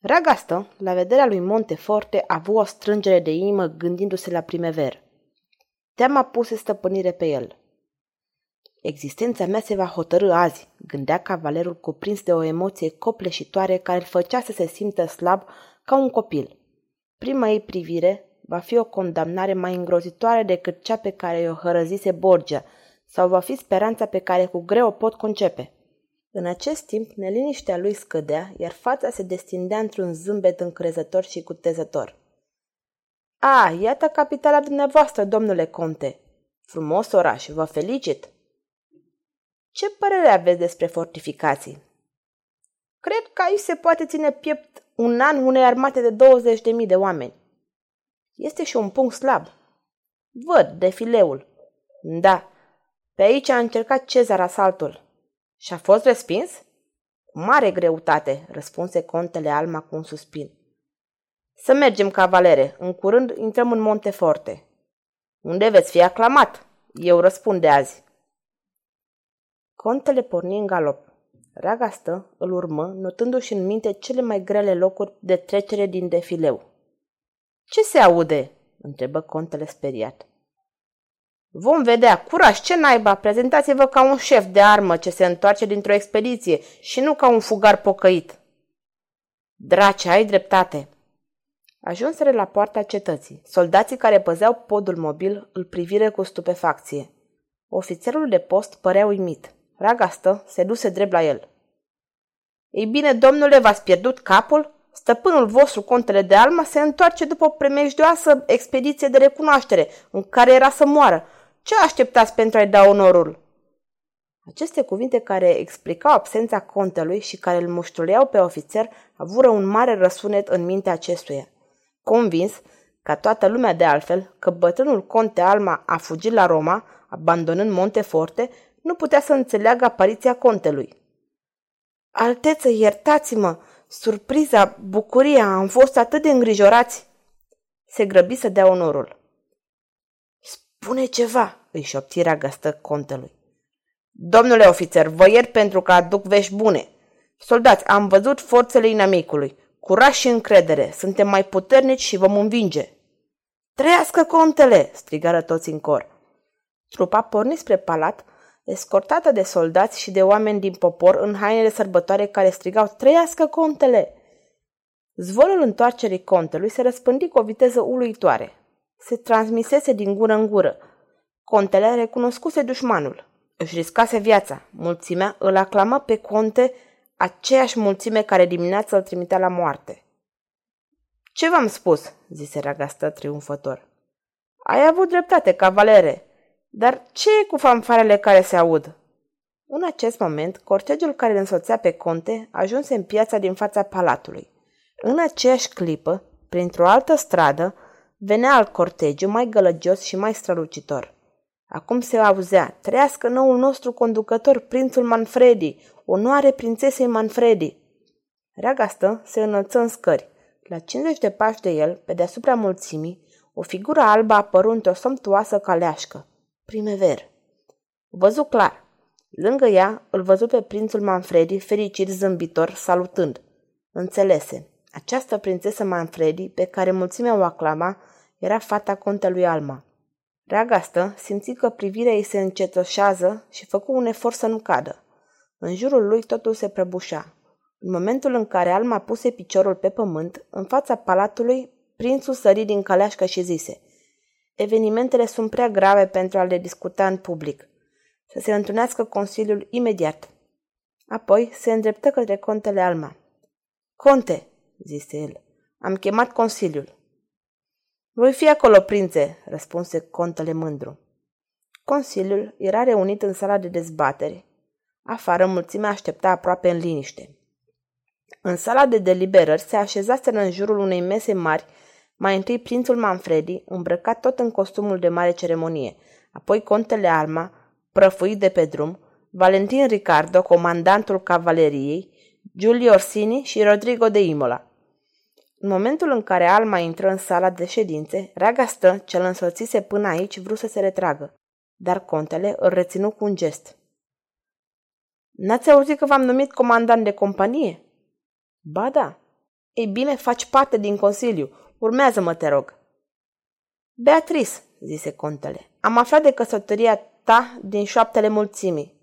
Ragastă, la vederea lui Monteforte, a avut o strângere de inimă gândindu-se la primever. Teama puse stăpânire pe el. Existența mea se va hotărâ azi, gândea cavalerul cuprins de o emoție copleșitoare care îl făcea să se simtă slab ca un copil. Prima ei privire va fi o condamnare mai îngrozitoare decât cea pe care o hărăzise Borgia, sau va fi speranța pe care cu greu o pot concepe. În acest timp, neliniștea lui scădea, iar fața se destindea într-un zâmbet încrezător și cutezător. A, iată capitala dumneavoastră, domnule conte! Frumos oraș, vă felicit! Ce părere aveți despre fortificații? Cred că aici se poate ține piept un an unei armate de 20.000 de oameni. Este și un punct slab. Văd defileul. Da, pe aici a încercat Cezar asaltul. Și a fost respins? Cu mare greutate, răspunse contele Alma cu un suspin. Să mergem, cavalere, în curând intrăm în Monteforte. Unde veți fi aclamat? Eu răspund de azi. Contele porni în galop. Ragastă îl urmă, notându-și în minte cele mai grele locuri de trecere din defileu. Ce se aude?" întrebă contele speriat. Vom vedea. Curaj, ce naiba! Prezentați-vă ca un șef de armă ce se întoarce dintr-o expediție și nu ca un fugar pocăit. Drace, ai dreptate. Ajunseră la poarta cetății. Soldații care păzeau podul mobil îl privire cu stupefacție. Ofițerul de post părea uimit. Ragastă se duse drept la el. Ei bine, domnule, v-ați pierdut capul? Stăpânul vostru, contele de Alma, se întoarce după o premejdioasă expediție de recunoaștere, în care era să moară. Ce așteptați pentru a-i da onorul? Aceste cuvinte care explicau absența contelui și care îl muștuleau pe ofițer avură un mare răsunet în mintea acestuia. Convins, ca toată lumea de altfel, că bătrânul conte Alma a fugit la Roma, abandonând Monteforte, nu putea să înțeleagă apariția contelui. Alteță, iertați-mă! Surpriza, bucuria, am fost atât de îngrijorați! Se grăbi să dea onorul. Spune ceva, îi șopti găstă contelui. Domnule ofițer, vă iert pentru că aduc vești bune. Soldați, am văzut forțele inamicului. Curaj și încredere, suntem mai puternici și vom învinge. Trăiască contele, strigară toți în cor. Trupa porni spre palat, escortată de soldați și de oameni din popor în hainele sărbătoare care strigau Trăiască contele! Zvorul întoarcerii contelui se răspândi cu o viteză uluitoare se transmisese din gură în gură. Contele recunoscuse dușmanul. Își riscase viața. Mulțimea îl aclamă pe conte aceeași mulțime care dimineața îl trimitea la moarte. Ce v-am spus?" zise Ragastă triumfător. Ai avut dreptate, cavalere, dar ce e cu fanfarele care se aud?" În acest moment, cortegiul care îl însoțea pe conte ajunse în piața din fața palatului. În aceeași clipă, printr-o altă stradă, Venea al cortegiu mai gălăgios și mai strălucitor. Acum se auzea, trăiască noul nostru conducător, prințul Manfredi, onoare prințesei Manfredi. Reagastă se înălță în scări. La 50 de pași de el, pe deasupra mulțimii, o figură albă apăru într-o somptuoasă caleașcă. Primever. O văzu clar. Lângă ea îl văzu pe prințul Manfredi, fericit zâmbitor, salutând. Înțelese. Această prințesă Manfredi, pe care mulțimea o aclama, era fata contelui Alma. Reagastă simți că privirea ei se încetoșează și făcu un efort să nu cadă. În jurul lui totul se prăbușea. În momentul în care Alma puse piciorul pe pământ, în fața palatului, prințul sări din caleașcă și zise Evenimentele sunt prea grave pentru a le discuta în public. Să se întâlnească Consiliul imediat. Apoi se îndreptă către contele Alma. Conte, zise el. Am chemat consiliul. Voi fi acolo, prințe, răspunse contele mândru. Consiliul era reunit în sala de dezbateri. Afară, mulțimea aștepta aproape în liniște. În sala de deliberări se așezaseră în jurul unei mese mari, Mai întâi prințul Manfredi, îmbrăcat tot în costumul de mare ceremonie, apoi contele Alma, prăfuit de pe drum, Valentin Ricardo, comandantul cavaleriei, Giulio Orsini și Rodrigo de Imola. În momentul în care Alma intră în sala de ședințe, Ragastă, cel însoțise până aici, vrut să se retragă, dar contele îl reținu cu un gest. N-ați auzit că v-am numit comandant de companie? Ba da. Ei bine, faci parte din consiliu. Urmează-mă, te rog. Beatrice, zise contele, am aflat de căsătoria ta din șoaptele mulțimii.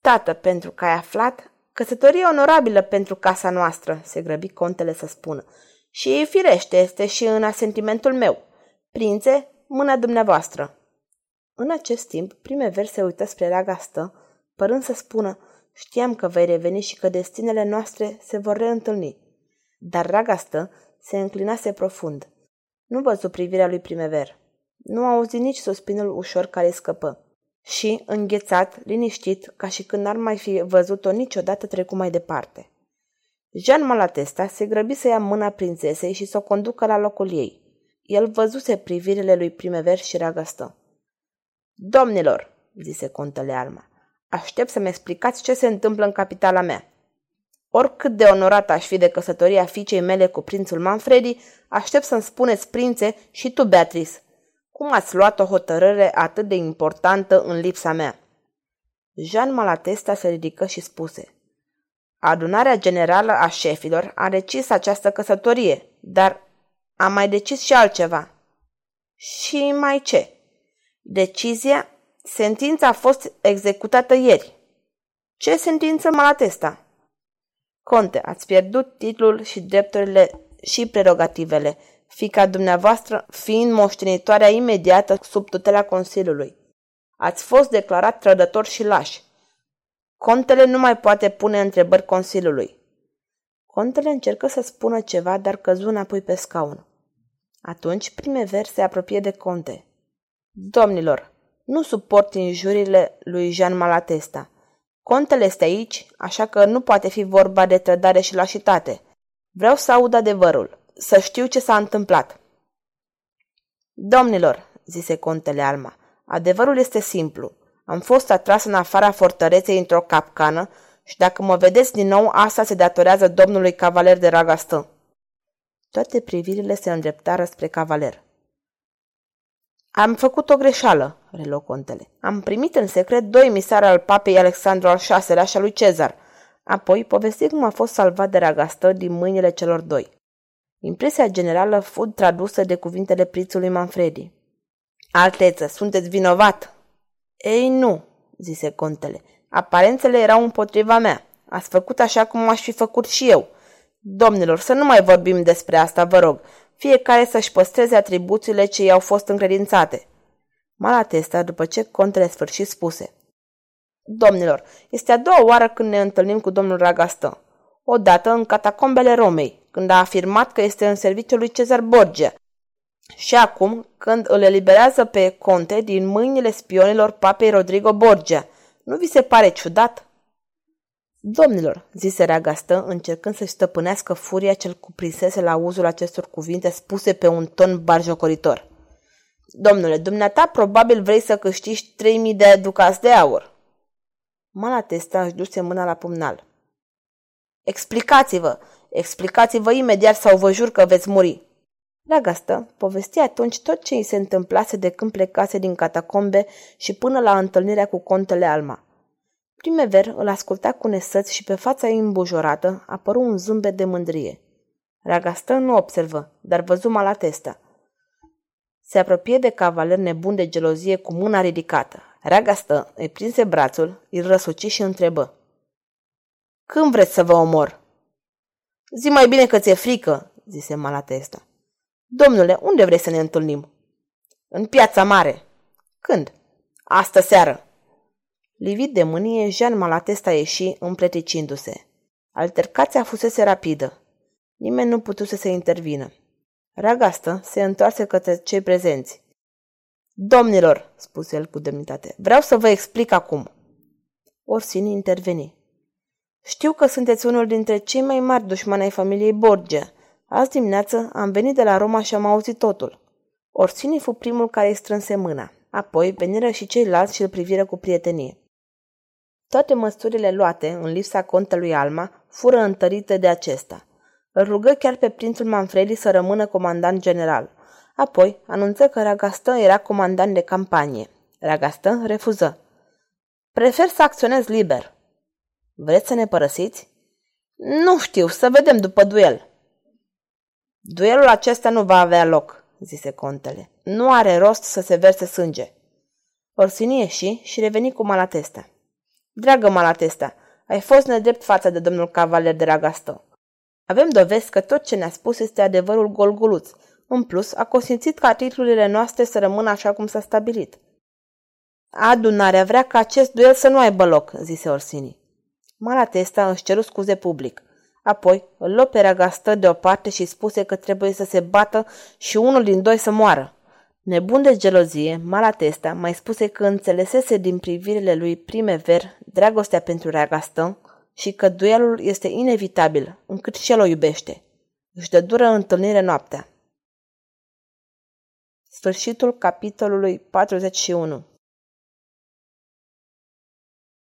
Tată, pentru că ai aflat, căsătorie onorabilă pentru casa noastră, se grăbi contele să spună. Și firește este și în asentimentul meu. Prințe, mâna dumneavoastră. În acest timp, primever se uită spre Ragastă, părând să spună, știam că vei reveni și că destinele noastre se vor reîntâlni. Dar Ragastă se înclinase profund. Nu văzu privirea lui primever. Nu auzi nici suspinul ușor care scăpă. Și, înghețat, liniștit, ca și când n-ar mai fi văzut-o niciodată trecu mai departe. Jean Malatesta se grăbi să ia mâna prințesei și să o conducă la locul ei. El văzuse privirile lui primever și ragastă. Domnilor, zise contele Alma, aștept să-mi explicați ce se întâmplă în capitala mea. Oricât de onorat aș fi de căsătoria fiicei mele cu prințul Manfredi, aștept să-mi spuneți, prințe, și tu, Beatrice, cum ați luat o hotărâre atât de importantă în lipsa mea? Jean Malatesta se ridică și spuse Adunarea generală a șefilor a decis această căsătorie, dar a mai decis și altceva. Și mai ce? Decizia, sentința a fost executată ieri. Ce sentință Malatesta? Conte, ați pierdut titlul și drepturile și prerogativele, fica dumneavoastră fiind moștenitoarea imediată sub tutela Consiliului. Ați fost declarat trădător și laș. Contele nu mai poate pune întrebări Consiliului. Contele încercă să spună ceva, dar căzu înapoi pe scaun. Atunci Primever se apropie de conte. Domnilor, nu suport injurile lui Jean Malatesta. Contele este aici, așa că nu poate fi vorba de trădare și lașitate. Vreau să aud adevărul, să știu ce s-a întâmplat. Domnilor, zise contele Alma, adevărul este simplu. Am fost atras în afara fortăreței într-o capcană și dacă mă vedeți din nou, asta se datorează domnului cavaler de Ragastă. Toate privirile se îndreptară spre cavaler. Am făcut o greșeală, reluă contele. Am primit în secret doi emisari al papei Alexandru al VI-lea și al lui Cezar. Apoi povesti cum a fost salvat de Ragastă din mâinile celor doi. Impresia generală fu tradusă de cuvintele prințului Manfredi. Alteță, sunteți vinovat! Ei, nu, zise contele. Aparențele erau împotriva mea. Ați făcut așa cum aș fi făcut și eu. Domnilor, să nu mai vorbim despre asta, vă rog fiecare să-și păstreze atribuțiile ce i-au fost încredințate. Malatesta, după ce contele sfârșit, spuse Domnilor, este a doua oară când ne întâlnim cu domnul Ragastă. Odată în catacombele Romei, când a afirmat că este în serviciul lui Cezar Borgia, și acum, când îl eliberează pe conte din mâinile spionilor papei Rodrigo Borgia. Nu vi se pare ciudat? Domnilor, zise Reagastă, încercând să-și stăpânească furia cel cuprinsese la uzul acestor cuvinte spuse pe un ton barjocoritor. Domnule, dumneata probabil vrei să câștigi 3000 de ducați de aur. Malatesta își duse mâna la pumnal. Explicați-vă! Explicați-vă imediat sau vă jur că veți muri! Reagastă povesti atunci tot ce îi se întâmplase de când plecase din catacombe și până la întâlnirea cu contele Alma. Primever îl asculta cu nesăți și pe fața ei îmbujorată apăru un zâmbet de mândrie. Ragastă nu observă, dar văzu malatesta. Se apropie de cavaler nebun de gelozie cu mâna ridicată. Ragastă îi prinse brațul, îl răsuci și întrebă. Când vreți să vă omor? Zi mai bine că ți-e frică, zise Malatesta. Domnule, unde vrei să ne întâlnim? În piața mare. Când? Astă seară. Livit de mânie, Jean Malatesta ieși împleticindu-se. Altercația fusese rapidă. Nimeni nu putuse să intervină. Ragastă se întoarse către cei prezenți. Domnilor, spuse el cu demnitate, vreau să vă explic acum. Orsini interveni. Știu că sunteți unul dintre cei mai mari dușmani ai familiei Borgia. Azi dimineață am venit de la Roma și am auzit totul. Orsini fu primul care îi strânse mâna. Apoi veniră și ceilalți și îl priviră cu prietenie. Toate măsurile luate, în lipsa contelui Alma, fură întărite de acesta. Îl rugă chiar pe prințul Manfredi să rămână comandant general. Apoi anunță că Ragastă era comandant de campanie. Ragastă refuză. Prefer să acționez liber. Vreți să ne părăsiți? Nu știu, să vedem după duel. Duelul acesta nu va avea loc, zise contele. Nu are rost să se verse sânge. Orsini ieși și reveni cu Malatesta. Dragă Malatesta, ai fost nedrept față de domnul cavaler de Ragastă. Avem dovezi că tot ce ne-a spus este adevărul golguluț. În plus, a consimțit ca titlurile noastre să rămână așa cum s-a stabilit. Adunarea vrea ca acest duel să nu aibă loc, zise Orsini. Malatesta își ceru scuze public. Apoi îl luă pe Ragastă deoparte și spuse că trebuie să se bată și unul din doi să moară. Nebun de gelozie, Malatesta mai spuse că înțelesese din privirile lui primever dragostea pentru Ragastă și că duelul este inevitabil, încât și el o iubește. Își dă dură întâlnire noaptea. Sfârșitul capitolului 41